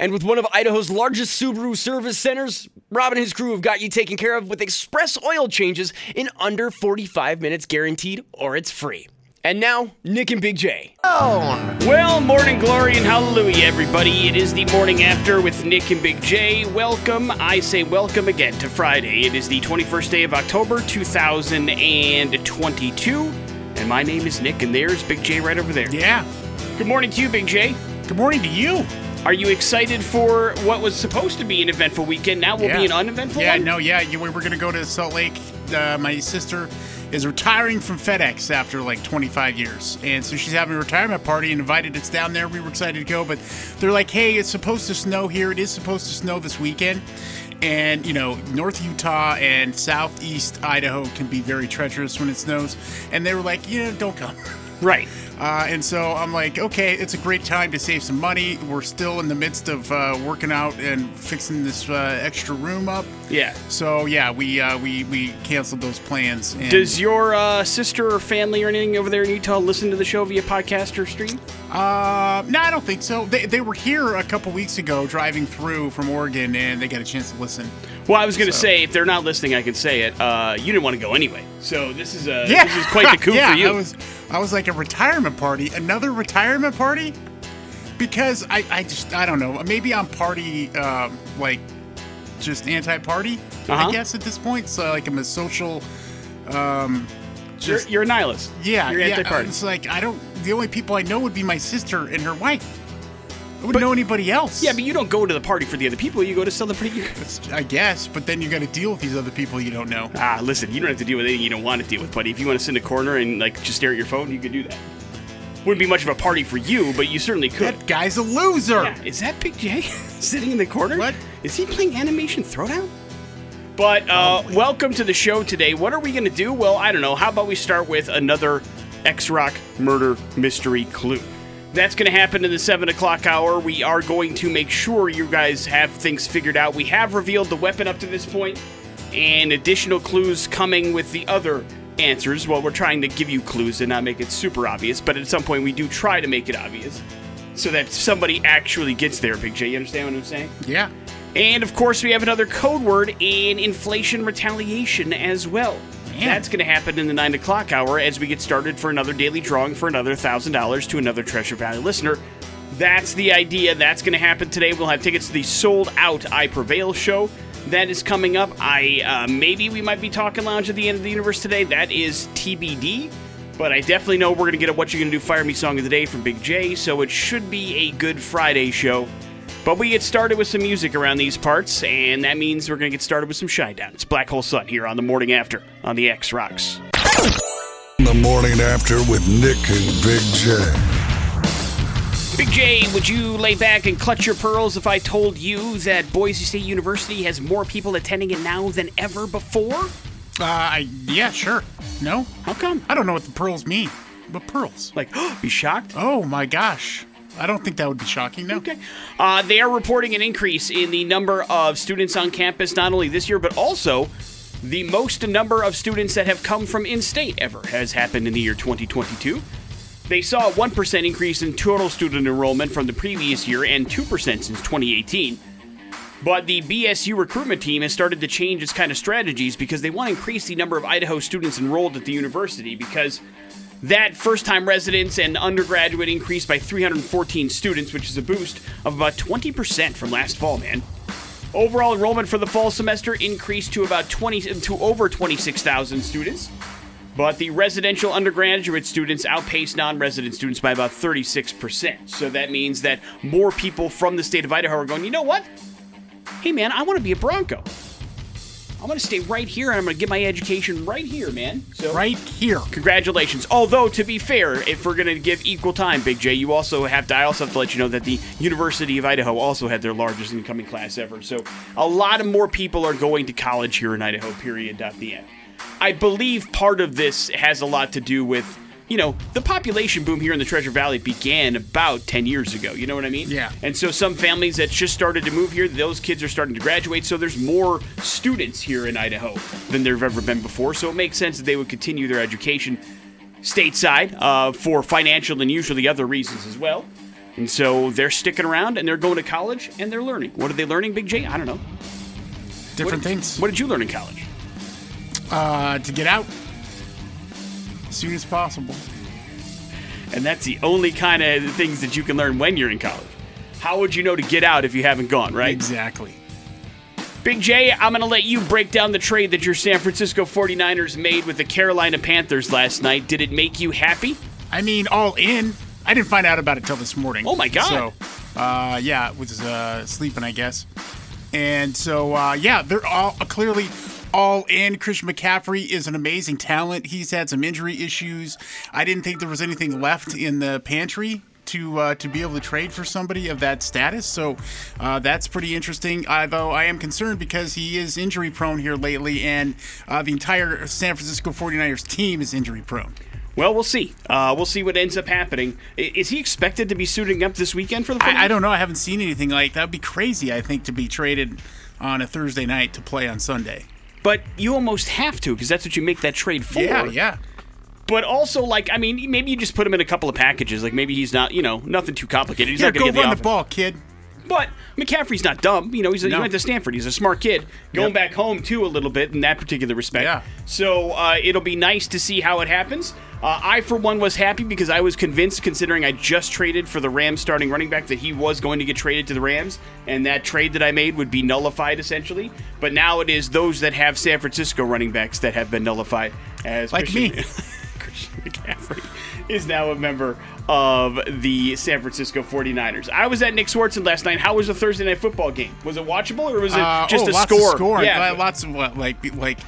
And with one of Idaho's largest Subaru service centers, Rob and his crew have got you taken care of with express oil changes in under 45 minutes guaranteed, or it's free. And now, Nick and Big J. Well, morning glory and hallelujah, everybody. It is the morning after with Nick and Big J. Welcome. I say welcome again to Friday. It is the 21st day of October, 2022. And my name is Nick, and there's Big J right over there. Yeah. Good morning to you, Big J. Good morning to you. Are you excited for what was supposed to be an eventful weekend? Now will Yeah. be an uneventful Yeah, one? no, yeah. You, we we're going to go to Salt Lake. Uh, my sister is retiring from FedEx after like 25 years. And so she's having a retirement party and invited us down there. We were excited to go, but they're like, hey, it's supposed to snow here. It is supposed to snow this weekend. And, you know, North Utah and Southeast Idaho can be very treacherous when it snows. And they were like, yeah, don't come. Right. Uh, and so I'm like, okay, it's a great time to save some money. We're still in the midst of uh, working out and fixing this uh, extra room up. Yeah. So yeah, we uh, we we canceled those plans. And, Does your uh, sister or family or anything over there in Utah listen to the show via podcast or stream? uh, no, I don't think so. They, they were here a couple weeks ago driving through from Oregon, and they got a chance to listen. Well, I was going to So- say, if they're not listening, I can say it. Uh, you didn't want to go anyway, so this is a Yeah, this is quite the coup yeah, for you. I was I was like a retirement party, another retirement party, because I I just I don't know. Maybe I'm party um, like just anti-party. Uh-huh. I guess at this point, so like I'm a social. Um, you're, you're a nihilist. yeah, you're yeah. anti-party. It's like I don't. The only people I know would be my sister and her wife. I wouldn't know anybody else. Yeah, but you don't go to the party for the other people. You go to celebrate your. I guess. But then you got to deal with these other people you don't know. Ah, listen, you don't have to deal with anything you don't want to deal with, buddy. If you want to sit in a corner and like just stare at your phone, you could do that. Wouldn't be much of a party for you, but you certainly could. That guy's a loser. Yeah, is that Big J sitting in the corner? What? Is he playing animation throwdown? But uh, welcome to the show today. What are we going to do? Well, I don't know. How about we start with another X Rock murder mystery clue? That's going to happen in the 7 o'clock hour. We are going to make sure you guys have things figured out. We have revealed the weapon up to this point, and additional clues coming with the other answers. while we're trying to give you clues and not make it super obvious, but at some point we do try to make it obvious so that somebody actually gets there, Big J. You understand what I'm saying? Yeah. And of course, we have another code word in inflation retaliation as well. Man. That's going to happen in the 9 o'clock hour as we get started for another daily drawing for another $1,000 to another Treasure Valley listener. That's the idea. That's going to happen today. We'll have tickets to the sold out I Prevail show. That is coming up. I uh, maybe we might be talking lounge at the end of the universe today. That is TBD. But I definitely know we're gonna get a "What You Gonna Do" Fire Me song of the day from Big J, so it should be a good Friday show. But we get started with some music around these parts, and that means we're gonna get started with some Shinedown. It's Black Hole Sun here on the morning after on the X Rocks. The morning after with Nick and Big J. Big J, would you lay back and clutch your pearls if I told you that Boise State University has more people attending it now than ever before? Uh, I, yeah, sure. No? How come? I don't know what the pearls mean. But pearls? Like, be shocked? Oh my gosh. I don't think that would be shocking, no. Okay. Uh, they are reporting an increase in the number of students on campus, not only this year, but also the most number of students that have come from in state ever has happened in the year 2022. They saw a 1% increase in total student enrollment from the previous year and 2% since 2018. But the BSU recruitment team has started to change its kind of strategies because they want to increase the number of Idaho students enrolled at the university because that first time residents and undergraduate increased by 314 students, which is a boost of about 20% from last fall, man. Overall enrollment for the fall semester increased to about 20 to over 26,000 students. But the residential undergraduate students outpace non resident students by about 36%. So that means that more people from the state of Idaho are going, you know what? Hey man, I want to be a Bronco. I'm going to stay right here and I'm going to get my education right here, man. So Right here. Congratulations. Although, to be fair, if we're going to give equal time, Big J, you also have to, I also have to let you know that the University of Idaho also had their largest incoming class ever. So a lot of more people are going to college here in Idaho, period. At the end. I believe part of this has a lot to do with, you know, the population boom here in the Treasure Valley began about 10 years ago. You know what I mean? Yeah. And so some families that just started to move here, those kids are starting to graduate. So there's more students here in Idaho than there have ever been before. So it makes sense that they would continue their education stateside uh, for financial and usually other reasons as well. And so they're sticking around and they're going to college and they're learning. What are they learning, Big J? I don't know. Different what, things. What did you learn in college? Uh, to get out as soon as possible. And that's the only kind of things that you can learn when you're in college. How would you know to get out if you haven't gone, right? Exactly. Big J, I'm going to let you break down the trade that your San Francisco 49ers made with the Carolina Panthers last night. Did it make you happy? I mean, all in. I didn't find out about it till this morning. Oh my God. So, uh, yeah, was uh, sleeping, I guess. And so, uh, yeah, they're all clearly all in. Christian McCaffrey is an amazing talent. He's had some injury issues. I didn't think there was anything left in the pantry to uh, to be able to trade for somebody of that status. So uh, that's pretty interesting. Although I am concerned because he is injury prone here lately, and uh, the entire San Francisco 49ers team is injury prone. Well, we'll see. Uh, we'll see what ends up happening. Is he expected to be suiting up this weekend for the? 49ers? I, I don't know. I haven't seen anything like that. Would be crazy. I think to be traded on a Thursday night to play on Sunday. But you almost have to because that's what you make that trade for. Yeah, yeah. But also, like, I mean, maybe you just put him in a couple of packages. Like, maybe he's not, you know, nothing too complicated. He's Yeah, not going go to get run the, the ball, kid. But McCaffrey's not dumb. You know, he's a, he went to Stanford. He's a smart kid. Going Yep. back home too a little bit in that particular respect. Yeah. So uh, it'll be nice to see how it happens. Uh, I, for one, was happy because I was convinced, considering I just traded for the Rams starting running back, that he was going to get traded to the Rams, and that trade that I made would be nullified essentially. But now it is those that have San Francisco running backs that have been nullified. As Like Christian- me. Christian McCaffrey is now a member of the San Francisco 49ers. I was at Nick Swartzen last night. How was the Thursday night football game? Was it watchable or was it Uh, just oh, a lots score? Of score. Yeah. Lots of what, like, like,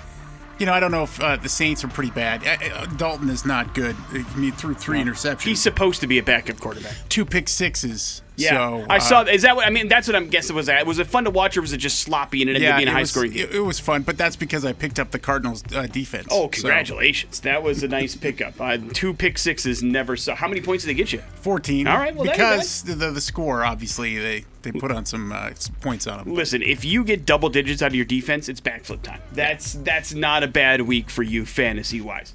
you know, I don't know if uh, the Saints are pretty bad. Uh, uh, Dalton is not good. I mean, threw three interceptions, He's supposed to be a backup quarterback. two pick sixes. Yeah, so, I uh, saw. Is that what I mean? That's what I'm guessing. Was that was it fun to watch or was it just sloppy and it ended Yeah, up being a high was, scoring game? it, it was fun, but that's because I picked up the Cardinals' uh, defense. oh, So, congratulations! That was a nice pickup. Uh, two pick sixes never saw. How many points did they get you? 14. All right, well, because the, the the score obviously they they put on some uh, some points on them. Listen, if you get double digits out of your defense, it's backflip time. That's that's not a bad week for you fantasy wise.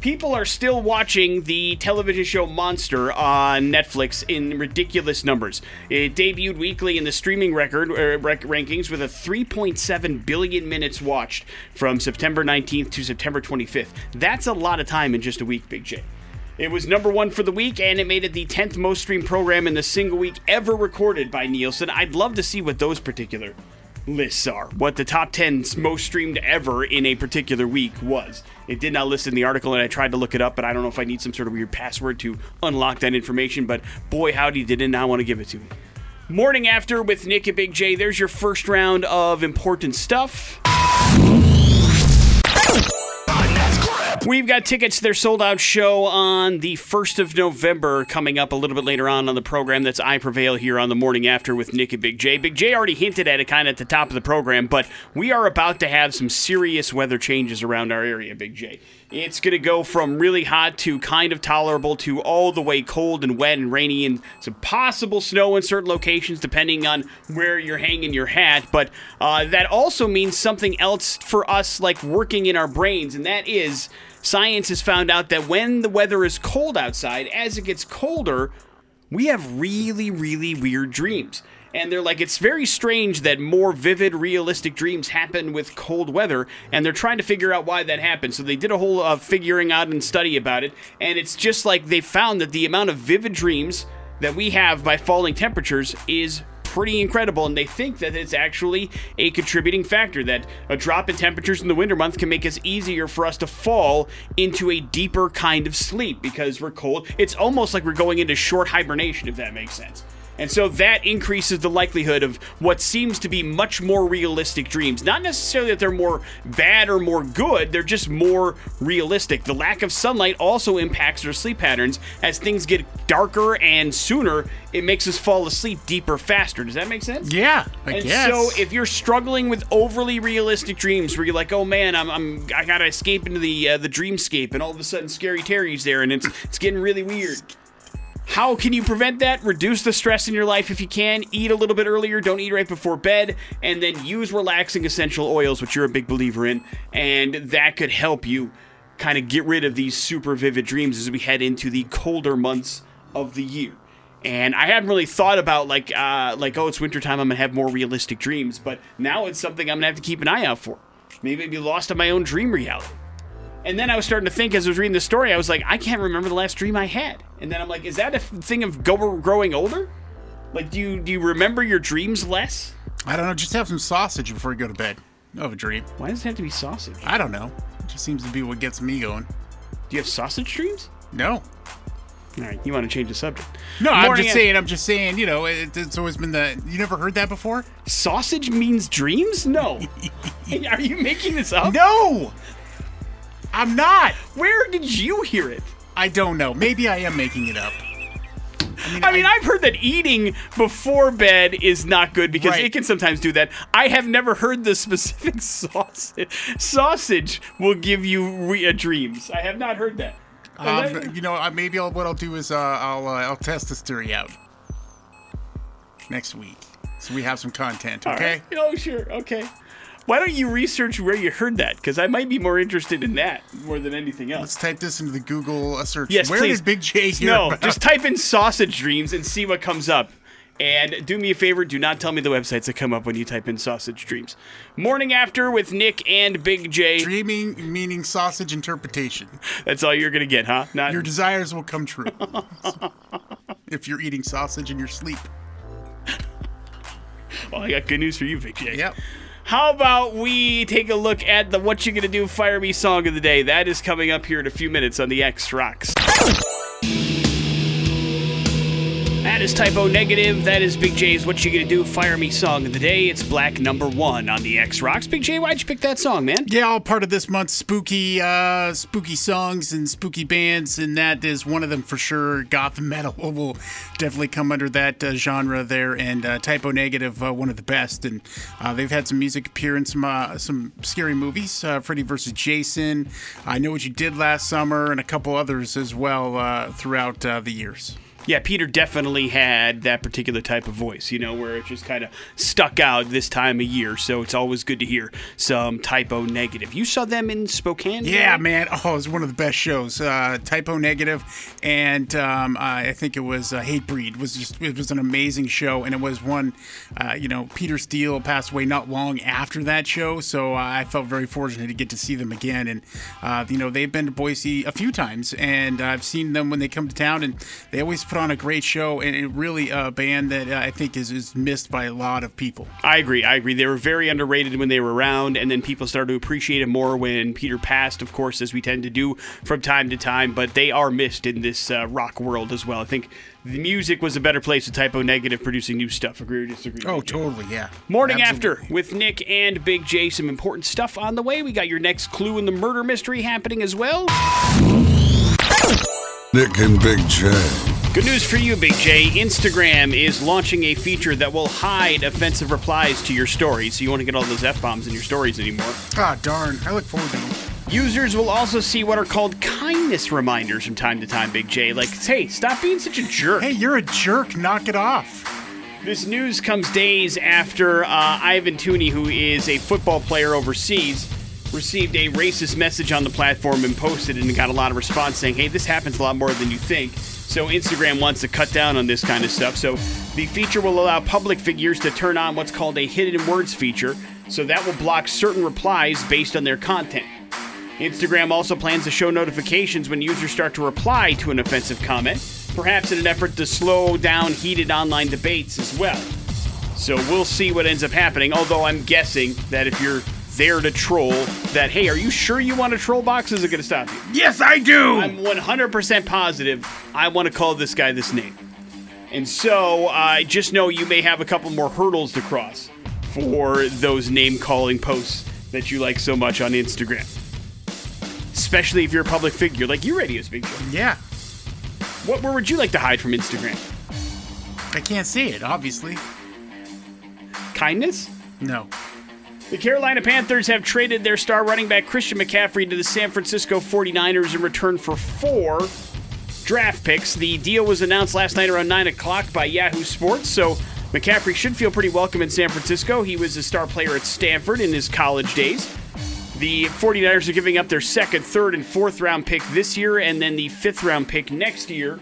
People are still watching the television show Monster on Netflix in ridiculous numbers. It debuted weekly in the streaming record uh, rec- rankings with a 3.7 billion minutes watched from September 19th to September 25th. That's a lot of time in just a week, Big J. It was number one for the week, and it made it the 10th most streamed program in the single week ever recorded by Nielsen. I'd love to see what those particular lists are, what the top 10 most streamed ever in a particular week was. It did not list in the article, and I tried to look it up, but I don't know if I need some sort of weird password to unlock that information. But boy, howdy, did it not I want to give it to me. Morning after with Nick and Big J. There's your first round of important stuff. We've got tickets to their sold out show on the 1st of November coming up a little bit later on on the program. That's I Prevail here on the morning after with Nick and Big J. Big J already hinted at it kind of at the top of the program, but we are about to have some serious weather changes around our area, Big J. It's going to go from really hot to kind of tolerable to all the way cold and wet and rainy and some possible snow in certain locations depending on where you're hanging your hat. But uh, that also means something else for us, like working in our brains, and that is science has found out that when the weather is cold outside, as it gets colder, we have really, really weird dreams. And they're like, it's very strange that more vivid, realistic dreams happen with cold weather, and they're trying to figure out why that happens. So they did a whole uh, figuring out and study about it, and it's just like they found that the amount of vivid dreams that we have by falling temperatures is pretty incredible, and they think that it's actually a contributing factor that a drop in temperatures in the winter month can make it easier for us to fall into a deeper kind of sleep because we're cold. It's almost like we're going into short hibernation, if that makes sense. And so that increases the likelihood of what seems to be much more realistic dreams. Not necessarily that they're more bad or more good, they're just more realistic. The lack of sunlight also impacts our sleep patterns. As things get darker and sooner, it makes us fall asleep deeper faster. Does that make sense? Yeah, I And guess. so if you're struggling with overly realistic dreams where you're like, "Oh man, I'm, I'm I got to escape into the uh, the dreamscape," and all of a sudden Scary Terry's there and it's it's getting really weird. How can you prevent that? Reduce the stress in your life if you can. Eat a little bit earlier. Don't eat right before bed. And then use relaxing essential oils, which you're a big believer in. And that could help you kind of get rid of these super vivid dreams as we head into the colder months of the year. And I hadn't really thought about like uh, like oh it's wintertime I'm gonna have more realistic dreams, but now it's something I'm gonna have to keep an eye out for. Maybe I'd be lost in my own dream reality. And then I was starting to think as I was reading the story, I was like, I can't remember the last dream I had. And then I'm like, is that a thing of go- growing older? Like, do you do you remember your dreams less? I don't know. Just have some sausage before you go to bed. Of a dream. Why does it have to be sausage? I don't know. It just seems to be what gets me going. Do you have sausage dreams? No. All right, you want to change the subject? No, I'm just saying. I'm just saying. You know, it, it's always been the. You never heard that before? Sausage means dreams? No. Are you making this up? No, I'm not. Where did you hear it? I don't know. Maybe I am making it up. I mean, I mean, I've heard that eating before bed is not good because Right. it can sometimes do that. I have never heard the specific sausage. Sausage will give you re- uh, dreams. I have not heard that. Um, you know, uh, maybe I'll, what I'll do is uh, I'll uh, I'll test this theory out next week, so we have some content. Okay. right. Oh, sure. Okay. Why don't you research where you heard that? Because I might be more interested in that more than anything else. Let's type this into the Google uh, search. Yes, Where please. did Big J hear No, about? just type in sausage dreams and see what comes up. And do me a favor, do not tell me the websites that come up when you type in sausage dreams. Morning after with Nick and Big J. dreaming meaning sausage interpretation? That's all you're gonna get, huh? Not Your desires will come true if you're eating sausage in your sleep. Well, I got good news for you, Big J. Yep. How about we take a look at the What You Gonna Do Fire Me song of the day? That is coming up here in a few minutes on the X Rocks. That is Type O Negative. That is Big J's What You Gonna Do Fire Me song of the day. It's black number one on the X Rocks. Big J, why'd you pick that song, man? Yeah, all part of this month's spooky, uh, spooky songs and spooky bands, and that is one of them for sure. Gotham metal will definitely come under that uh, genre there, and uh, Type O Negative, uh, one of the best. And uh, they've had some music appear in some uh, some scary movies, uh, Freddy vs. Jason, I Know What You Did Last Summer, and a couple others as well uh, throughout the years. Yeah, Peter definitely had that particular type of voice, you know, where it just kind of stuck out this time of year. So it's always good to hear some Type O Negative. You saw them in Spokane? Yeah, man. Oh, it was one of the best shows. Uh, Type O Negative, and um, I think it was uh, Hatebreed. was just it was an amazing show, and it was one. Uh, you know, Peter Steele passed away not long after that show, so uh, I felt very fortunate to get to see them again. And uh, you know, they've been to Boise a few times, and I've seen them when they come to town, and they always put on a great show, and it really a band that uh, I think is is missed by a lot of people. I agree. I agree. They were very underrated when they were around, and then people started to appreciate it more when Peter passed, of course, as we tend to do from time to time. But they are missed in this uh, rock world as well. I think the music was a better place to Type O Negative producing new stuff. Agree or disagree? Oh, Big J? totally, yeah. Morning Absolutely. after with Nick and Big J. Some important stuff on the way. We got your next clue in the murder mystery happening as well. Nick and Big J. Good news for you, Big J. Instagram is launching a feature that will hide offensive replies to your stories, so you won't get all those f bombs in your stories anymore. Ah, darn. I look forward to them. Users will also see what are called kindness reminders from time to time, Big J. Like, hey, stop being such a jerk. Hey, you're a jerk. Knock it off. This news comes days after uh, Ivan Toney, who is a football player overseas, received a racist message on the platform and posted it and got a lot of response saying, hey, this happens a lot more than you think. So Instagram wants to cut down on this kind of stuff. So the feature will allow public figures to turn on what's called a hidden words feature. So that will block certain replies based on their content. Instagram also plans to show notifications when users start to reply to an offensive comment, perhaps in an effort to slow down heated online debates as well. So we'll see what ends up happening, although I'm guessing that if you're there to troll, that, hey, are you sure you want a troll box? Is it going to stop you? Yes, I do. I'm 100% positive I want to call this guy this name. And so uh, just know you may have a couple more hurdles to cross for those name calling posts that you like so much on Instagram. Especially if you're a public figure like your radio's Big. Yeah. What where would you like to hide from Instagram? I can't see it, obviously. Kindness? No. The Carolina Panthers have traded their star running back Christian McCaffrey to the San Francisco 49ers in return for four draft picks. The deal was announced last night around 9 o'clock by Yahoo Sports, so McCaffrey should feel pretty welcome in San Francisco. He was a star player at Stanford in his college days. The 49ers are giving up their second, third, and fourth round pick this year, and then the fifth round pick next year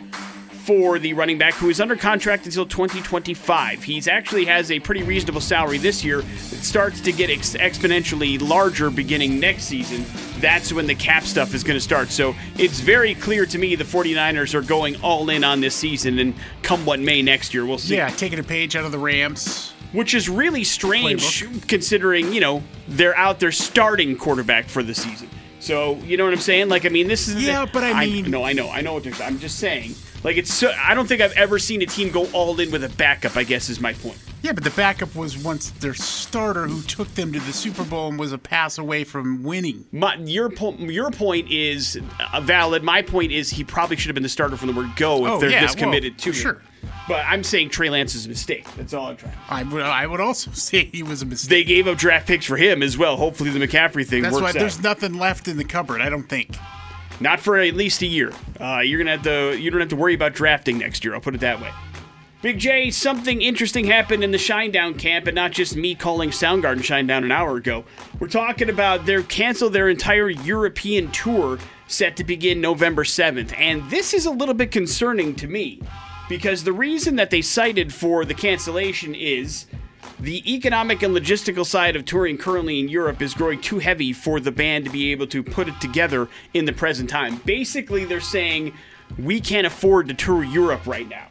for the running back who is under contract until 2025. He's actually has a pretty reasonable salary this year. It starts to get ex- exponentially larger beginning next season. That's when the cap stuff is going to start. So it's very clear to me the 49ers are going all in on this season, and come what may next year, we'll see. Yeah, taking a page out of the Rams. Which is really strange considering, you know, they're out there starting quarterback for the season. So, you know what I'm saying? Like, I mean, this is. Yeah, but I mean- no, I know. I know what they're I'm just saying. Like, it's so. I don't think I've ever seen a team go all in with a backup, I guess is my point. Yeah, but the backup was once their starter who took them to the Super Bowl and was a pass away from winning. My, your, po- your point is uh, valid. My point is he probably should have been the starter from the word go if Oh, they're yeah, this well, committed to him. sure. But I'm saying Trey Lance is a mistake. That's all I'm trying. I would, I would also say he was a mistake. They gave up draft picks for him as well. Hopefully the McCaffrey thing That's works why out. there's nothing left in the cupboard. I don't think. Not for at least a year. Uh, you're gonna have to. You don't have to worry about drafting next year. I'll put it that way. Big J, something interesting happened in the Shinedown camp, and not just me calling Soundgarden Shinedown an hour ago. We're talking about they've canceled their entire European tour set to begin November 7th, and this is a little bit concerning to me because the reason that they cited for the cancellation is the economic and logistical side of touring currently in Europe is growing too heavy for the band to be able to put it together in the present time. Basically, they're saying we can't afford to tour Europe right now,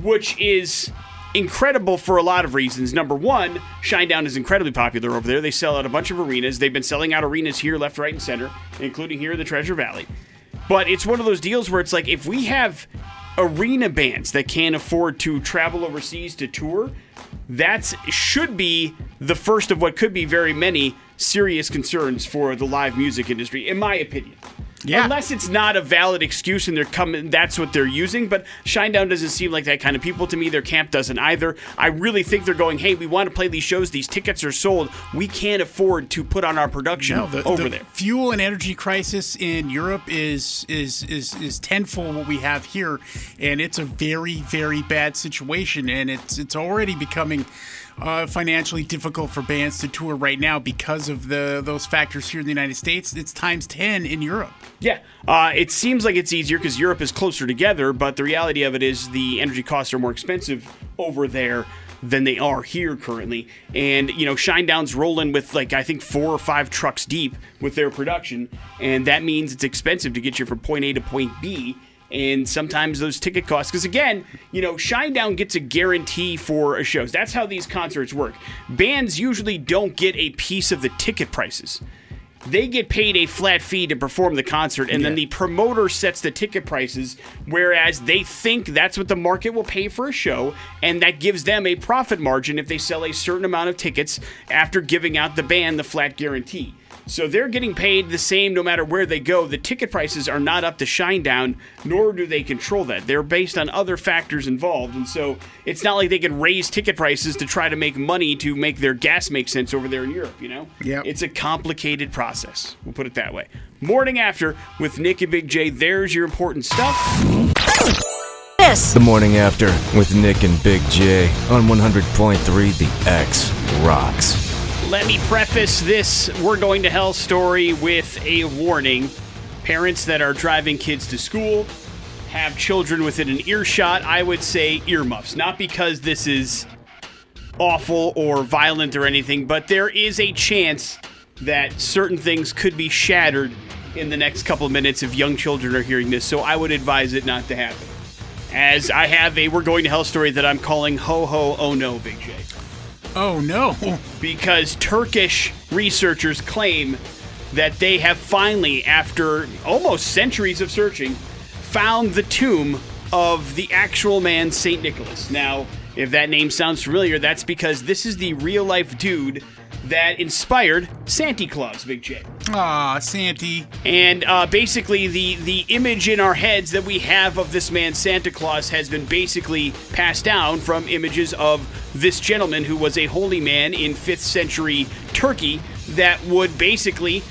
which is incredible for a lot of reasons. Number one, Shinedown is incredibly popular over there. They sell out a bunch of arenas. They've been selling out arenas here, left, right, and center, including here in the Treasure Valley. But it's one of those deals where it's like if we have arena bands that can't afford to travel overseas to tour, that should be the first of what could be very many serious concerns for the live music industry, in my opinion. Yeah. Unless it's not a valid excuse and they're coming, that's what they're using. But Shinedown doesn't seem like that kind of people to me. Their camp doesn't either. I really think they're going, hey, we want to play these shows. These tickets are sold. We can't afford to put on our production No, the, over the there. fuel and energy crisis in Europe is is is is tenfold what we have here, and it's a very very bad situation, and it's it's already becoming. Uh, financially difficult for bands to tour right now because of the those factors here in the United States. It's times ten in Europe. Yeah, uh, it seems like it's easier because Europe is closer together, but the reality of it is the energy costs are more expensive over there than they are here currently. And, you know, Shinedown's rolling with like, I think four or five trucks deep with their production, and that means it's expensive to get you from point A to point B. And sometimes those ticket costs, because again, you know, Shinedown gets a guarantee for a show. That's how these concerts work. Bands usually don't get a piece of the ticket prices they get paid a flat fee to perform the concert and then the promoter sets the ticket prices whereas they think that's what the market will pay for a show and that gives them a profit margin if they sell a certain amount of tickets after giving out the band the flat guarantee so they're getting paid the same no matter where they go. The ticket prices are not up to Shinedown, nor do they control that. They're based on other factors involved. And so it's not like they can raise ticket prices to try to make money to make their gas make sense over there in Europe, you know? Yep. It's a complicated process. We'll put it that way. Morning after with Nick and Big J. There's your important stuff. This The morning after with Nick and Big J on 100.3 The X Rocks. Let me preface this We're Going to Hell story with a warning. Parents that are driving kids to school have children within an earshot. I would say earmuffs. Not because this is awful or violent or anything, but there is a chance that certain things could be shattered in the next couple of minutes if young children are hearing this. So I would advise it not to happen. As I have a We're Going to Hell story that I'm calling Ho Ho Oh No, Big J Oh no! because Turkish researchers claim that they have finally, after almost centuries of searching, found the tomb of the actual man, St. Nicholas. Now, if that name sounds familiar, that's because this is the real life dude that inspired Santa Claus, Big J. Ah, Santy. And uh, basically, the the image in our heads that we have of this man Santa Claus has been basically passed down from images of this gentleman who was a holy man in 5th century Turkey that would basically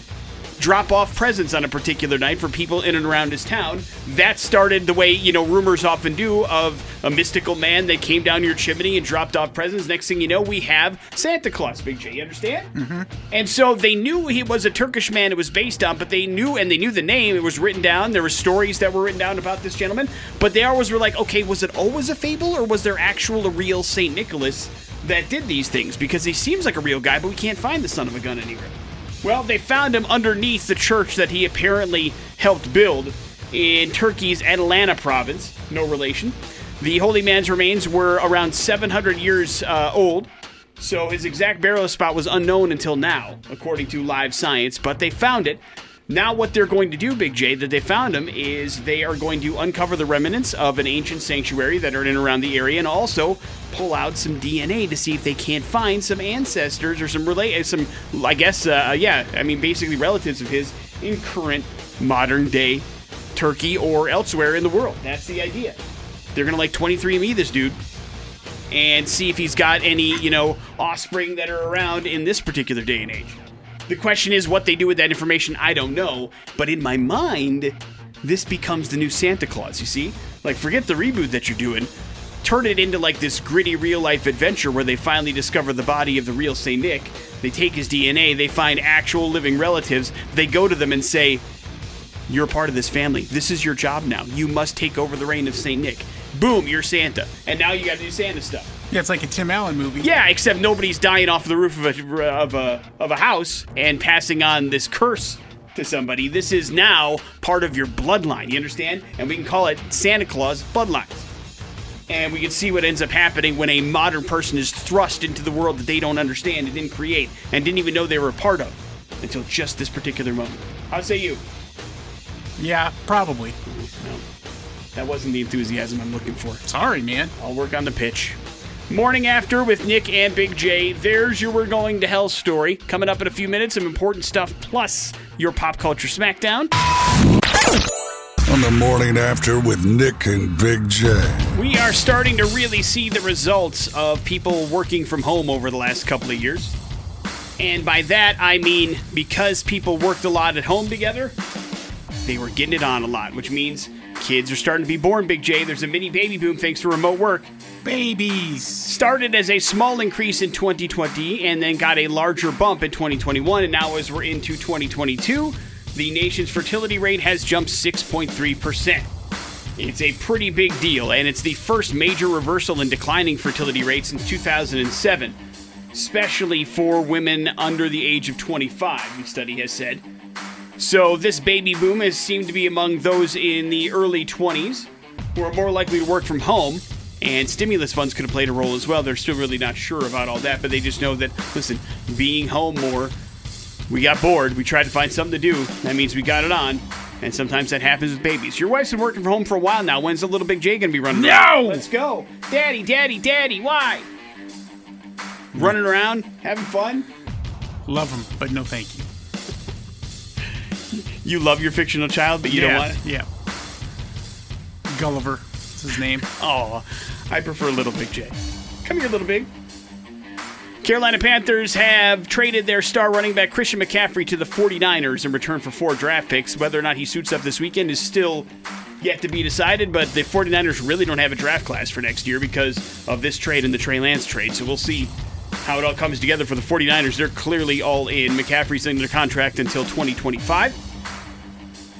drop off presents on a particular night for people in and around his town. That started the way, you know, rumors often do of a mystical man that came down your chimney and dropped off presents. Next thing you know, we have Santa Claus, Big J. You understand? Mm-hmm. And so they knew he was a Turkish man it was based on, but they knew, and they knew the name. It was written down. There were stories that were written down about this gentleman, but they always were like, okay, was it always a fable or was there actual, a real St. Nicholas that did these things? Because he seems like a real guy, but we can't find the son of a gun anywhere. Well, they found him underneath the church that he apparently helped build in Turkey's Atlanta province. No relation. The holy man's remains were around 700 years uh, old, so his exact burial spot was unknown until now, according to Live Science, but they found it. Now, what they're going to do, Big J, that they found him, is they are going to uncover the remnants of an ancient sanctuary that are in and around the area and also pull out some DNA to see if they can't find some ancestors or some relate, some, I guess, uh, yeah, I mean, basically relatives of his in current modern day Turkey or elsewhere in the world. That's the idea. They're to like 23andMe this dude and see if he's got any, you know, offspring that are around in this particular day and age. The question is what they do with that information, I don't know. But in my mind, this becomes the new Santa Claus, you see? Like, forget the reboot that you're doing. Turn it into like this gritty real life adventure where they finally discover the body of the real St. Nick. They take his DNA, they find actual living relatives, they go to them and say, You're a part of this family. This is your job now. You must take over the reign of St. Nick. Boom, you're Santa. And now you gotta do Santa stuff. Yeah, it's like a Tim Allen movie. Yeah, except nobody's dying off the roof of a of a of a house and passing on this curse to somebody. This is now part of your bloodline. You understand? And we can call it Santa Claus bloodlines. And we can see what ends up happening when a modern person is thrust into the world that they don't understand and didn't create and didn't even know they were a part of until just this particular moment. How say you? Yeah, probably. No, that wasn't the enthusiasm I'm looking for. Sorry, man. I'll work on the pitch. Morning after with Nick and Big J. There's your We're Going to Hell story. Coming up in a few minutes, some important stuff, plus your pop culture smackdown. On the morning after with Nick and Big J. We are starting to really see the results of people working from home over the last couple of years. And by that, I mean because people worked a lot at home together, they were getting it on a lot, which means kids are starting to be born, Big J. There's a mini baby boom thanks to remote work. Babies. started as a small increase in 2020 and then got a larger bump in 2021 and now as we're into 2022 the nation's fertility rate has jumped 6.3% it's a pretty big deal and it's the first major reversal in declining fertility rates since 2007 especially for women under the age of 25 the study has said so this baby boom has seemed to be among those in the early 20s who are more likely to work from home. And stimulus funds could have played a role as well. They're still really not sure about all that, but they just know that, listen, being home more, we got bored. We tried to find something to do. That means we got it on. And sometimes that happens with babies. Your wife's been working from home for a while now. When's the little big J gonna be running No! around? Let's go. Daddy, daddy, daddy, why? Running around, having fun? Love them, but no thank you. You love your fictional child, but you yeah, don't want it? Yeah. Gulliver. That's his name. Oh, I prefer Little Big J. Come here, Little Big. Carolina Panthers have traded their star running back Christian McCaffrey to the 49ers in return for four draft picks. Whether or not he suits up this weekend is still yet to be decided, but the 49ers really don't have a draft class for next year because of this trade and the Trey Lance trade. So we'll see how it all comes together for the 49ers. They're clearly all in. McCaffrey's under contract until 2025.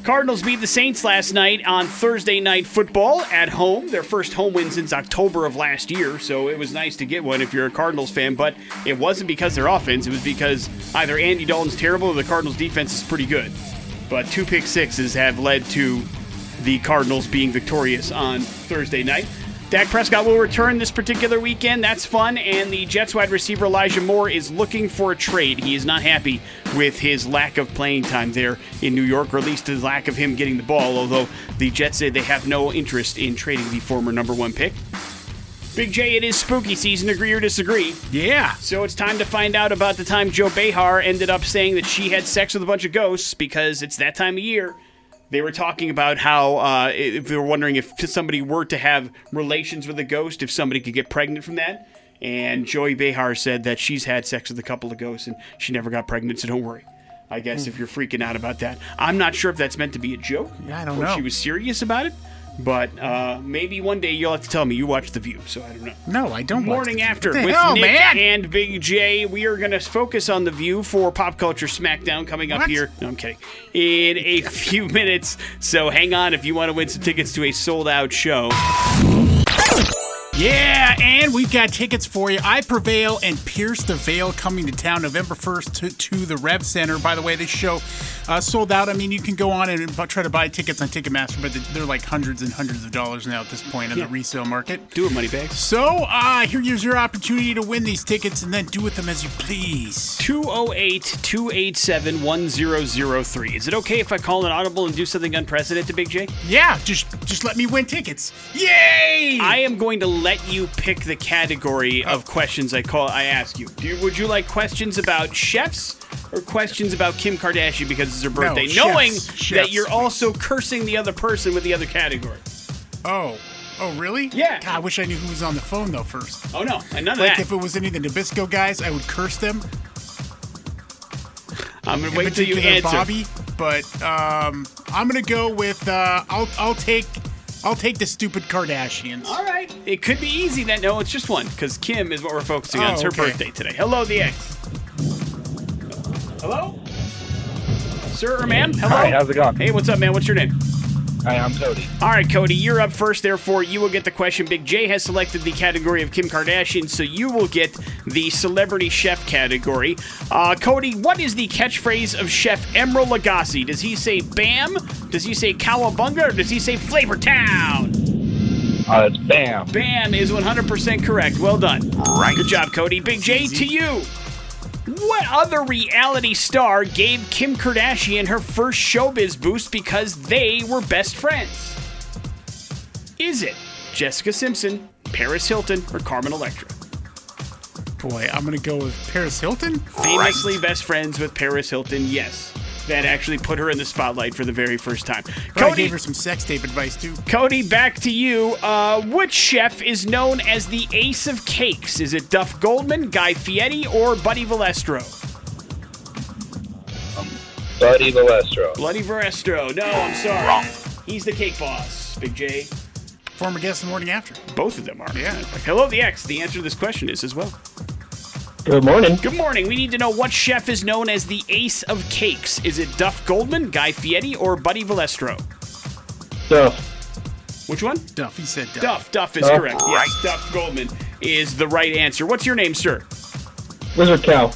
Cardinals beat the Saints last night on Thursday Night Football at home. Their first home win since October of last year, so it was nice to get one if you're a Cardinals fan. But it wasn't because their offense; it was because either Andy Dalton's terrible or the Cardinals' defense is pretty good. But two pick sixes have led to the Cardinals being victorious on Thursday night. Dak Prescott will return this particular weekend. That's fun. And the Jets wide receiver Elijah Moore is looking for a trade. He is not happy with his lack of playing time there in New York, or at least his lack of him getting the ball, although the Jets say they have no interest in trading the former number one pick. Big J, it is spooky season, agree or disagree. Yeah. So it's time to find out about the time Joy Behar ended up saying that she had sex with a bunch of ghosts because it's that time of year. They were talking about how uh, if they were wondering if somebody were to have relations with a ghost, if somebody could get pregnant from that. And Joy Behar said that she's had sex with a couple of ghosts and she never got pregnant, so don't worry. I guess if you're freaking out about that, I'm not sure if that's meant to be a joke. Yeah, I don't or know. She was serious about it, but uh, maybe one day you'll have to tell me you watched The View, so I don't know. No, I don't. Morning after with hell, Nick man? and Big J. We are going to focus on the view for Pop Culture Smackdown coming up What? here. No, I'm kidding. In a few minutes. So hang on if you want to win some tickets to a sold out show. Yeah, and we've got tickets for you. I Prevail and Pierce the Veil coming to town November 1st to, to the Rev Center. By the way, this show uh, sold out. I mean, you can go on and try to buy tickets on Ticketmaster, but they're like hundreds and hundreds of dollars now at this point in Yeah. the resale market. Do it, Moneybags. So, uh, here's your opportunity to win these tickets and then do with them as you please. 208 287 1003. Is it okay if I call an audible and do something unprecedented, Big J? Yeah, just just let me win tickets. Yay! I am going to let you pick the category of questions I call I ask you. Do you would you like questions about chefs or questions about Kim Kardashian because her birthday, chefs, knowing chefs, that you're also cursing the other person with the other category? oh. Oh, really? Yeah. God, I wish I knew who was on the phone, though, first. Oh no, and none of Like, that. if it was any of the Nabisco guys, I would curse them. I'm gonna wait till you answer. Bobby, but um, I'm gonna go with uh, I'll I'll take I'll take the stupid Kardashians. All right, it could be easy. Then no, it's just one because Kim is what we're focusing on. Oh, It's her okay. birthday today. Hello, the X. Hello, sir or ma'am. Hello. Hi, how's it going? Hey, what's up, man? What's your name? Hi, I'm Cody. All right, Cody, you're up first. Therefore, you will get the question. Big J has selected the category of Kim Kardashian, so you will get the celebrity chef category. Uh, Cody, what is the catchphrase of Chef Emeril Lagasse? Does he say "Bam"? Does he say "Cowabunga"? Or does he say "Flavor Town"? Uh, it's Bam. Bam is 100% correct. Well done. Right. Good job, Cody. Big J to you. What other reality star gave Kim Kardashian her first showbiz boost because they were best friends? Is it Jessica Simpson, Paris Hilton, or Carmen Electra? Boy, I'm gonna go with Paris Hilton. Famously best friends with Paris Hilton, yes. That actually put her in the spotlight for the very first time. But I Cody, gave her some sex tape advice too. Cody, back to you. Uh, which chef is known as the ace of cakes? Is it Duff Goldman, Guy Fieri, or Buddy Valastro? Buddy Valastro. Bloody Valestro. No, I'm sorry. Wrong. He's the cake boss, Big J. Former guest the morning after. Both of them are. Yeah. Hello, the X. The answer to this question is as well. Good morning. Good morning. We need to know what chef is known as the ace of cakes. Is it Duff Goldman, Guy Fieri, or Buddy Valastro? Duff. Which one? Duff. He said Duff. Duff. Duff is Duff. correct. Yes, Duff Goldman is the right answer. What's your name, sir? Wizard Cow.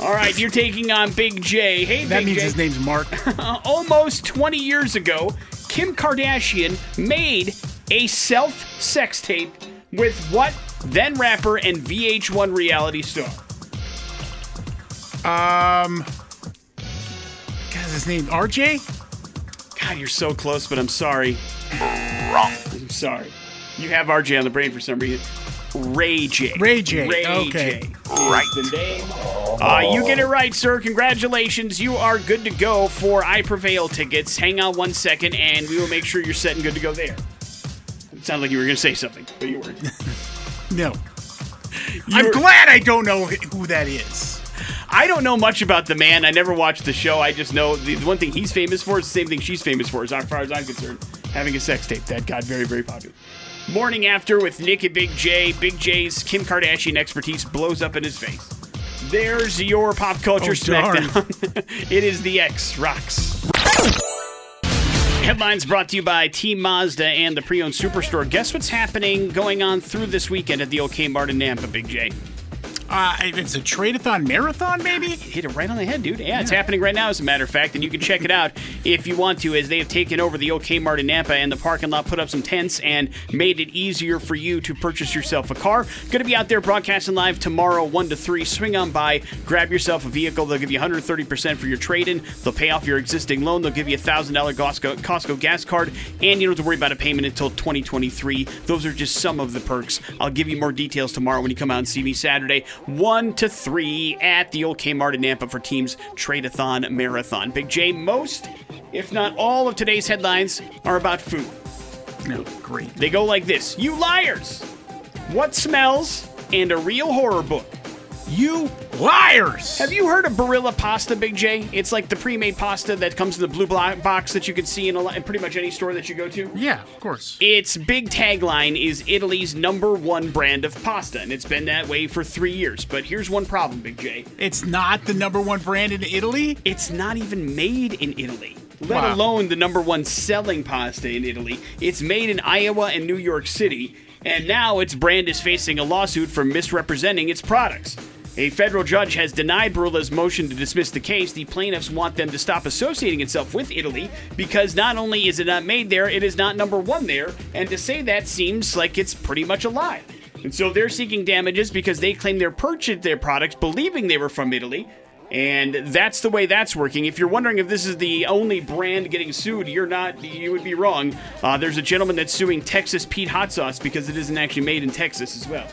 All right, you're taking on Big J. Hey, That Big means J. his name's Mark. Almost 20 years ago, Kim Kardashian made a self sex tape with what then rapper and VH1 reality star? Um, God, his name RJ? God, you're so close, but I'm sorry. Wrong. I'm sorry. You have RJ on the brain for some reason. Ray J. Ray J, Ray okay. J. Right. The name. Uh, you get it right, sir. Congratulations. You are good to go for I Prevail tickets. Hang on one second, and we will make sure you're set and good to go there. It sounded like you were going to say something, but you weren't. No. I'm glad I don't know who that is. I don't know much about the man. I never watched the show. I just know the, the one thing he's famous for is the same thing she's famous for, as far as I'm concerned. Having a sex tape. That got very, very popular. Morning After with Nick and Big J. Big J's Kim Kardashian expertise blows up in his face. There's your pop culture Oh, smackdown. it is the X Rocks. Headlines brought to you by Team Mazda and the pre-owned superstore. Guess what's happening going on through this weekend at the OK Mart in Nampa, Big J? Uh, it's a trade-a-thon marathon, maybe? Hit it right on the head, dude. Yeah, it's happening right now, as a matter of fact, and you can check it out if you want to, as they have taken over the OK Mart in Nampa and the parking lot, put up some tents, and made it easier for you to purchase yourself a car. Going to be out there broadcasting live tomorrow, 1 to 3. Swing on by, grab yourself a vehicle. They'll give you 130% for your trade in. They'll pay off your existing loan. They'll give you a $1,000 Costco, Costco gas card, and you don't have to worry about a payment until 2023. Those are just some of the perks. I'll give you more details tomorrow when you come out and see me Saturday, 1 to 3 at the old Kmart in Nampa for Teams Trade-a-thon Marathon. Big J, most, if not all, of today's headlines are about food. No, great. They go like this You liars! What smells and a real horror book? You liars! Have you heard of Barilla pasta, Big J? It's like the pre-made pasta that comes in the blue box that you can see in, a, in pretty much any store that you go to. Yeah, of course. Its big tagline is Italy's number one brand of pasta, and it's been that way for three years. But here's one problem, Big J. It's not the number one brand in Italy. It's not even made in Italy. Let Wow. alone the number one selling pasta in Italy. It's made in Iowa and New York City, and now its brand is facing a lawsuit for misrepresenting its products. A federal judge has denied Barilla's motion to dismiss the case. The plaintiffs want them to stop associating itself with Italy because not only is it not made there, it is not number one there, and to say that seems like it's pretty much a lie. And so they're seeking damages because they claim they purchased their products believing they were from Italy, and that's the way that's working. If you're wondering if this is the only brand getting sued, you're not. You would be wrong. Uh, there's a gentleman that's suing Texas Pete Hot Sauce because it isn't actually made in Texas as well.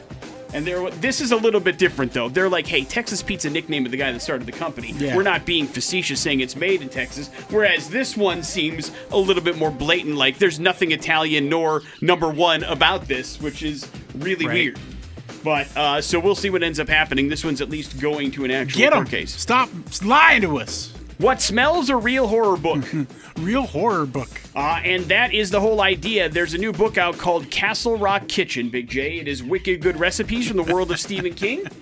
And they're, this is a little bit different though. They're like, hey, Texas Pete's a nickname of the guy that started the company. Yeah. We're not being facetious saying it's made in Texas. Whereas this one seems a little bit more blatant, like there's nothing Italian nor number one about this, which is really Right. weird. But uh, so we'll see what ends up happening. This one's at least going to an actual Get court case. Stop lying to us. What smells a real horror book? Real horror book. Uh, and that is the whole idea. There's a new book out called Castle Rock Kitchen, Big J. It is wicked good recipes from the world of Stephen King.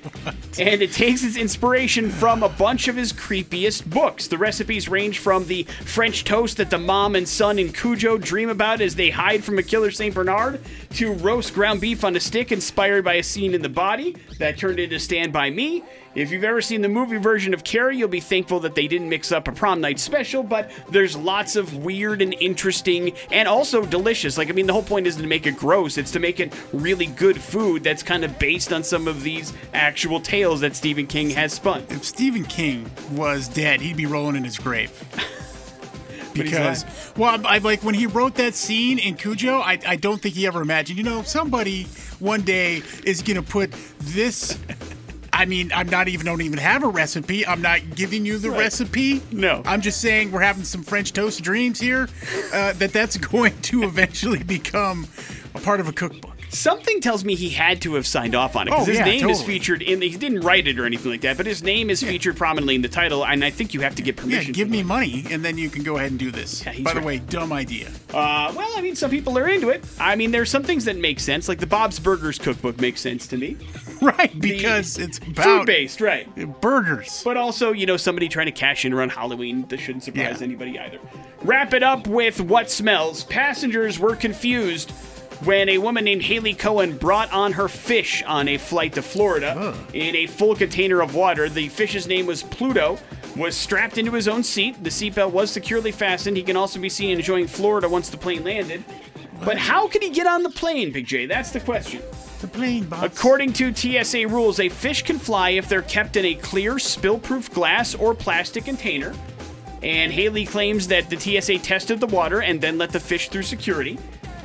And it takes its inspiration from a bunch of his creepiest books. The recipes range from the French toast that the mom and son in Cujo dream about as they hide from a killer St. Bernard, to roast ground beef on a stick inspired by a scene in the body that turned into Stand By Me. If you've ever seen the movie version of Carrie, you'll be thankful that they didn't mix up a prom night special, but there's lots of weird and interesting and also delicious. Like, I mean, the whole point isn't to make it gross, it's to make it really good food that's kind of based on some of these actual tales that Stephen King has spun. If Stephen King was dead, he'd be rolling in his grave. Because, well, I, like when he wrote that scene in Cujo, I, I don't think he ever imagined, you know, somebody one day is going to put this. I mean, I'm not even don't even have a recipe. I'm not giving you the Right. recipe. No. I'm just saying we're having some French toast dreams here. Uh, that that's going to eventually become a part of a cookbook. Something tells me he had to have signed off on it because Oh, his yeah, name is featured in. He didn't write it or anything like that, but his name is featured prominently in the title, and I think you have to get permission. Yeah, give me that. money and then you can go ahead and do this. Yeah, By the right. way, dumb idea. Uh, well, I mean, some people are into it. I mean, there's some things that make sense, like the Bob's Burgers cookbook makes sense to me. Right, because it's Food about based, right? burgers. But also, you know, somebody trying to cash in around Halloween. That shouldn't surprise Yeah. anybody either. Wrap it up with what smells. Passengers were confused when a woman named Haley Cohen brought on her fish on a flight to Florida in a full container of water. The fish's name was Pluto. Was strapped into his own seat. The seatbelt was securely fastened. He can also be seen enjoying Florida once the plane landed. But how could he get on the plane, Big J? That's the question. The plane box. According to TSA rules, a fish can fly if they're kept in a clear, spill-proof glass or plastic container. And Haley claims that the TSA tested the water and then let the fish through security.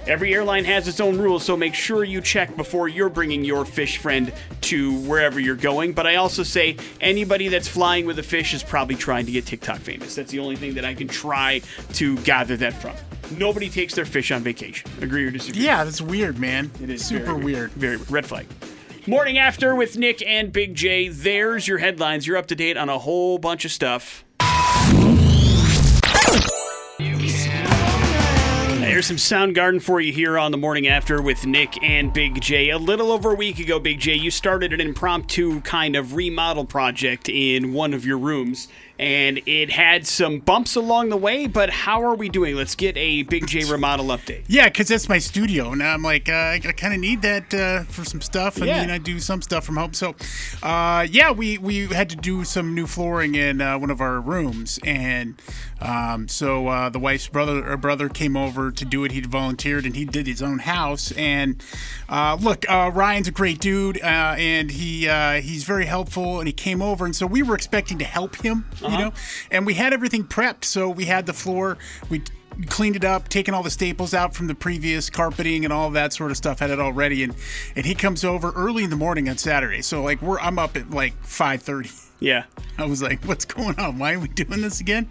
Every airline has its own rules, so make sure you check before you're bringing your fish friend to wherever you're going. But I also say anybody that's flying with a fish is probably trying to get TikTok famous. That's the only thing that I can try to gather that from. Nobody takes their fish on vacation. Agree or disagree? Yeah, that's weird, man. It is super very weird. Very red flag. Morning after with Nick and Big J. There's your headlines. You're up to date on a whole bunch of stuff. There's some Soundgarden for you here on the morning after with Nick and Big J. A little over a week ago, Big J, you started an impromptu kind of remodel project in one of your rooms, and it had some bumps along the way. But how are we doing? Let's get a Big J remodel update. Yeah, because that's my studio, and I'm like, uh, I, I kind of need that uh, for some stuff. I Yeah. mean, I do some stuff from home, so uh, yeah, we we had to do some new flooring in uh, one of our rooms, and um, so uh, the wife's brother or brother came over to do it. He volunteered, and he did his own house. And uh, look, uh, Ryan's a great dude, uh, and he uh, he's very helpful, and he came over, and so we were expecting to help him, you know, and we had everything prepped. So we had the floor, we cleaned it up, taken all the staples out from the previous carpeting and all that sort of stuff, had it all ready, and and he comes over early in the morning on Saturday. So like we're I'm up at like five thirty. Yeah. I was like, "What's going on? Why are we doing this again?"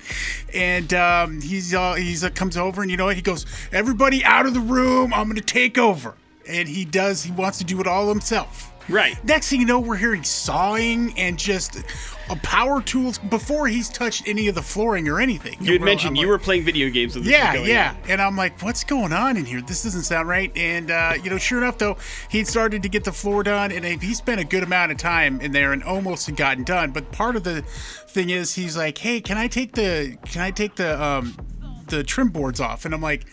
And um, he's uh, he's uh, comes over, and you know what? He goes, "Everybody out of the room! I'm going to take over." And he does. He wants to do it all himself. Right. Next thing you know, we're hearing sawing and just a power tools before he's touched any of the flooring or anything. You had mentioned I'm you like- were playing video games when this yeah, yeah. on. And I'm like, what's going on in here? This doesn't sound right. And, uh, you know, sure enough, though, he'd started to get the floor done, and he spent a good amount of time in there and almost had gotten done. But part of the thing is, he's like, hey, can I take the, can I take the, um, the trim boards off? And I'm like,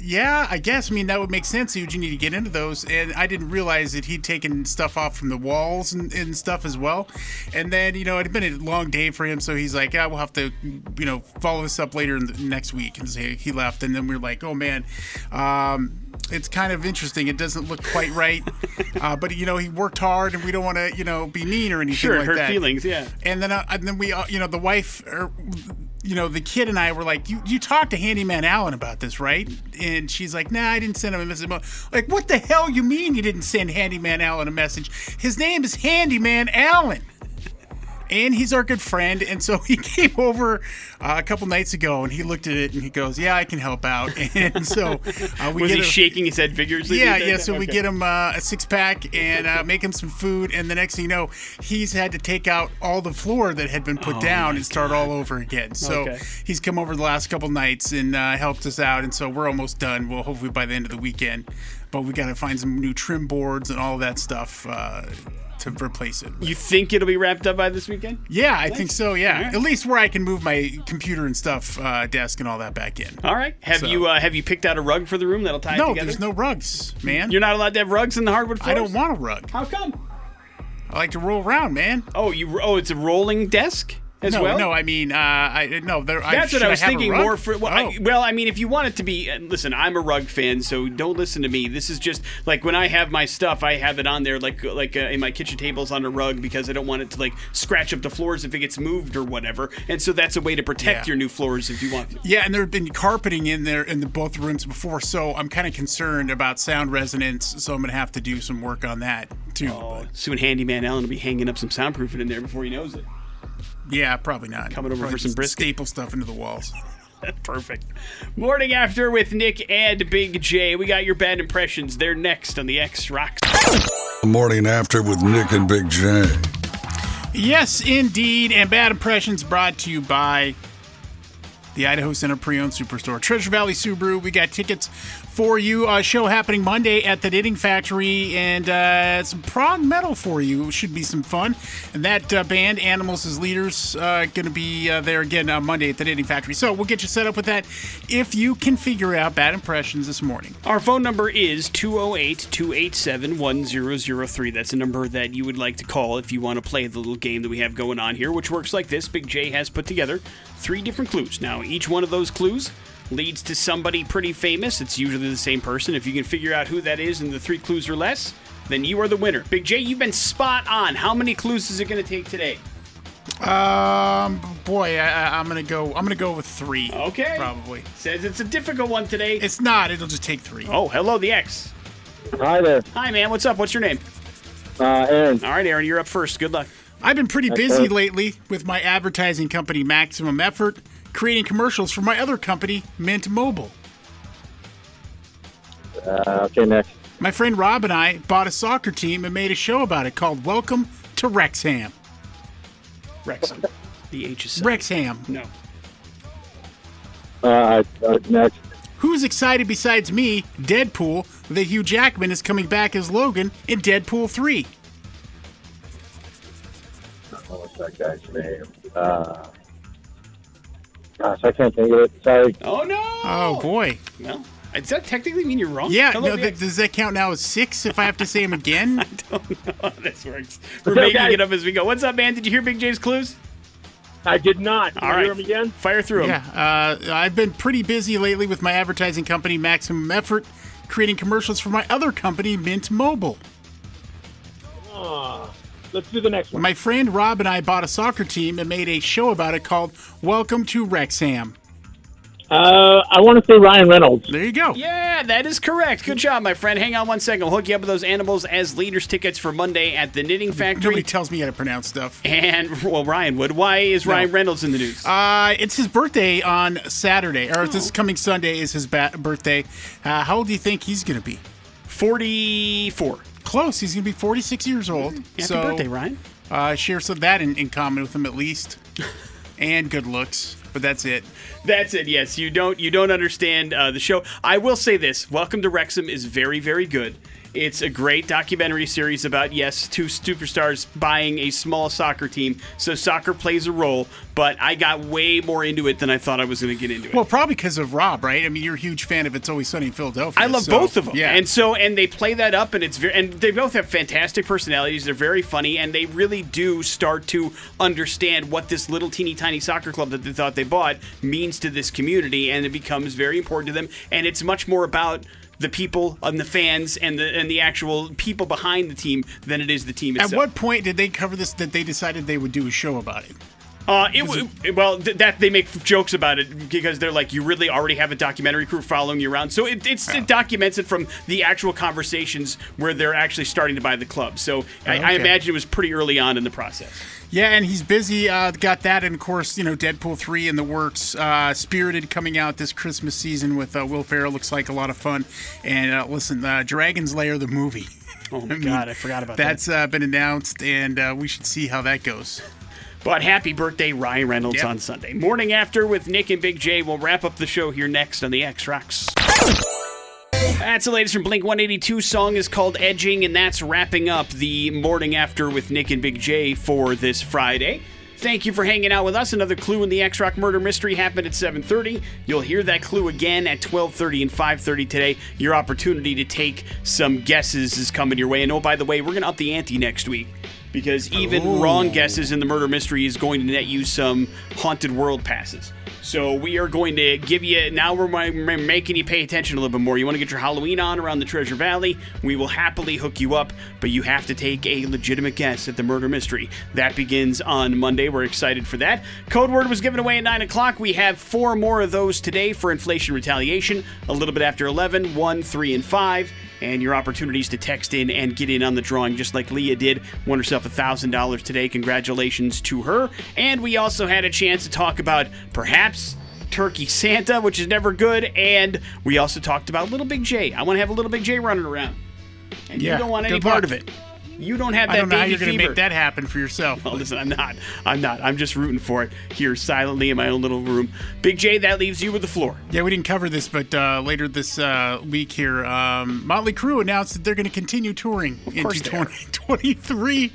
yeah, I guess. I mean, that would make sense. You'd need to get into those. And I didn't realize that he'd taken stuff off from the walls and, and stuff as well. And then, you know, it had been a long day for him. So he's like, yeah, we'll have to, you know, follow this up later in the next week. And say he left. And then we are like, oh, man. Um, it's kind of interesting. It doesn't look quite right, uh, but you know he worked hard, and we don't want to you know be mean or anything Sure, it like hurt that. feelings, yeah. And then uh, and then we uh, you know the wife or you know the kid and I were like, you you talked to Handyman Allen about this, right? And she's like, Nah, I didn't send him a message. Like, what the hell you mean you didn't send Handyman Allen a message? His name is Handyman Allen and he's our good friend. And so he came over uh, a couple nights ago, and he looked at it and he goes, "Yeah, I can help out." And so uh, we Was get he a- shaking his head vigorously? Yeah, yeah. So we get him uh, a six pack and uh, make him some food, and the next thing you know, he's had to take out all the floor that had been put down and start all over again. So Oh Okay. he's come over the last couple nights and uh, helped us out, and so we're almost done. Well, hopefully by the end of the weekend, but we got to find some new trim boards and all that stuff uh, to replace it. You think it'll be wrapped up by this weekend? Yeah, I think so. Yeah, Alright. at least where I can move my computer and stuff, uh, desk and all that back in. All right. Have So- you uh, have you picked out a rug for the room that'll tie it No, together? there's no rugs, man. You're not allowed to have rugs in the hardwood I don't want a rug. How come? I like to roll around, man. Oh, you. Oh, it's a rolling desk as no, well. no, I mean, uh, I no. There, That's I, what I was have a thinking more for. Well, Oh. I, well, I mean, if you want it to be, listen, I'm a rug fan, so don't listen to me. This is just like when I have my stuff, I have it on there, like like uh, in my kitchen tables on a rug because I don't want it to like scratch up the floors if it gets moved or whatever. And so that's a way to protect Yeah. your new floors if you want. Yeah, and there had been carpeting in there in the both rooms before, so I'm kind of concerned about sound resonance. So I'm gonna have to do some work on that too. Oh, But soon, handyman Allen will be hanging up some soundproofing in there before he knows it. Yeah, probably not. Coming over Probably for some just brisket. Staple stuff into the walls. Perfect. Morning after with Nick and Big J. We got your bad impressions. They're next on the X Rocks. Morning after with Nick and Big J. Yes, indeed. And Bad Impressions brought to you by the Idaho Center Pre-Owned Superstore. Treasure Valley Subaru, we got tickets for you. A show happening Monday at the Knitting Factory, and uh, some prog metal for you. Should be some fun. And that uh, band, Animals as Leaders, uh, going to be uh, there again on Monday at the Knitting Factory. So we'll get you set up with that if you can figure out Bad Impressions this morning. Our phone number is 208 287 1003. That's a number that you would like to call if you want to play the little game that we have going on here, which works like this Big J has put together three different clues. Now, each one of those clues leads to somebody pretty famous. It's usually the same person. If you can figure out who that is in the three clues or less, then you are the winner. Big J, you've been spot on. How many clues is it going to take today? Um, boy, I, I, I'm gonna go. I'm gonna go with three. Okay. probably. Says it's a difficult one today. It's not. It'll just take three. oh, hello, the X. Hi there, Hi, man. What's up? What's your name? uh, Aaron. All right, Aaron, you're up first. Good luck. I've been pretty busy Okay. lately with my advertising company, Maximum Effort, creating commercials for my other company, Mint Mobile. Uh, okay, next. My friend Rob and I bought a soccer team and made a show about it called Welcome to Wrexham. Wrexham. The H is silent. Wrexham. No. Uh, uh, next. Who's excited besides me, Deadpool, that Hugh Jackman is coming back as Logan in Deadpool 3? What's that guy's name? Uh, gosh, I can't think of it. Sorry. Oh no! Oh, boy. No. does that technically mean you're wrong? Yeah, Hello, no, th- does that count now as six if I have to say them again? I don't know how this works. We're Okay, making guys. it up as we go. What's up, man? Did you hear Big J's clues? I did not. Can All hear him again? Fire through them. Yeah, uh, I've been pretty busy lately with my advertising company, Maximum Effort, creating commercials for my other company, Mint Mobile. Ah, let's do the next one. My friend Rob and I bought a soccer team and made a show about it called Welcome to Wrexham. Uh, I want to say Ryan Reynolds. There you go. Yeah, that is correct. Good job, my friend. Hang on one second. I'll hook you up with those animals as leaders tickets for Monday at the Knitting Factory. Nobody tells me how to pronounce stuff. and well, Ryan would. Why is Ryan Reynolds in the news? Uh, it's his birthday on Saturday, or this coming Sunday is his ba- birthday. Uh, how old do you think he's going to be? Forty-four. Close. He's going to be 46 years old. Happy so, birthday, Ryan. Uh, share some of that in, in common with him at least, and good looks. But that's it. That's it. Yes, you don't you don't understand uh, the show. I will say this: Welcome to Wrexham is very very good. It's a great documentary series about yes, two superstars buying a small soccer team. So soccer plays a role, but I got way more into it than I thought I was going to get into it. Well, probably because of Rob, right? I mean, you're a huge fan of It's Always Sunny in Philadelphia. I love so- both of them. Yeah, And so and they play that up and it's very and they both have fantastic personalities. They're very funny and they really do start to understand what this little teeny tiny soccer club that they thought they bought means to this community and it becomes very important to them and it's much more about the people and the fans and the and the actual people behind the team than it is the team itself. At what point did they cover this? That they decided they would do a show about it? Uh, it, w- well, th- that they make jokes about it because they're like, you really already have a documentary crew following you around. So it, it's, it documents it from the actual conversations where they're actually starting to buy the club. So I, I imagine it was pretty early on in the process. Yeah, and he's busy. Uh, got that, and of course, you know, Deadpool three in the works. Uh, Spirited coming out this Christmas season with uh, Will Ferrell. Looks like a lot of fun. And uh, listen, uh, Dragon's Lair, the movie. Oh my I mean, god, I forgot about that. That's uh, been announced, and uh, we should see how that goes. But happy birthday, Ryan Reynolds, Yep. on Sunday. Morning after with Nick and Big J. We'll wrap up the show here next on the X Rocks. That's the latest from Blink 182. Song is called Edging, and that's wrapping up the morning after with Nick and Big J for this Friday. Thank you for hanging out with us. Another clue in the X Rock murder mystery happened at 7:30. You'll hear that clue again at 12:30 and 5:30 today. Your opportunity to take some guesses is coming your way. And oh, by the way, we're gonna up the ante next week because even wrong guesses in the murder mystery is going to net you some haunted world passes. So we are going to give you now. We're ma- ma- making you pay attention a little bit more. You want to get your Halloween on around the Treasure Valley? We will happily hook you up, but you have to take a legitimate guess at the murder mystery. That begins on Monday. We're excited for that. Code word was given away at nine o'clock. We have four more of those today for inflation retaliation. A little bit after 11, 1, 3, and 5 and your opportunities to text in and get in on the drawing just like Leah did. Won herself $1,000 today. Congratulations to her. And we also had a chance to talk about perhaps Turkey Santa, which is never good. And we also talked about Little Big J. I want to have a Little Big J running around. And Yeah, you don't want any part luck. of it. You don't have that I don't know how you're going to fever. make that happen for yourself. Oh, listen, I'm not. I'm not. I'm just rooting for it here silently in my own little room. Big J, that leaves you with the floor. Yeah, we didn't cover this, but uh, later this uh, week here, um, Motley Crue announced that they're going to continue touring course into they are. 2023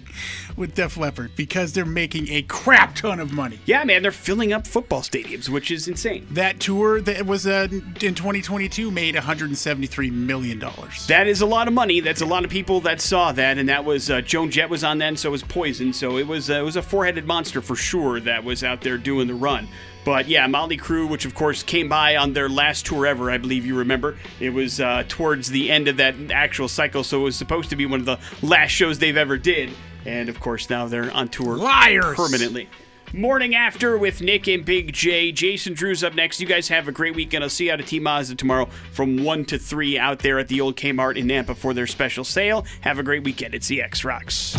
with Def Leppard because they're making a crap ton of money. Yeah, man, they're filling up football stadiums, which is insane. That tour that was uh, in 2022 made 173 million dollars. That is a lot of money. That's a lot of people that saw that, and that was uh, Joan Jett was on and so was Poison. So it was uh, it was a four-headed monster for sure that was out there doing the run. But yeah, Motley Crue, which of course came by on their last tour ever, I believe you remember. It was uh, towards the end of that actual cycle, so it was supposed to be one of the last shows they've ever did. And of course, now they're on tour Liars! permanently. Morning after with Nick and Big J. Jason Drew's up next. You guys have a great weekend. I'll see you out at T Mazda tomorrow from 1 to 3 out there at the old Kmart in Nampa for their special sale. Have a great weekend. It's the X Rocks.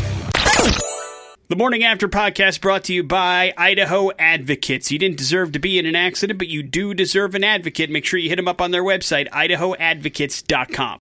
The Morning After podcast brought to you by Idaho Advocates. You didn't deserve to be in an accident, but you do deserve an advocate. Make sure you hit them up on their website, idahoadvocates.com.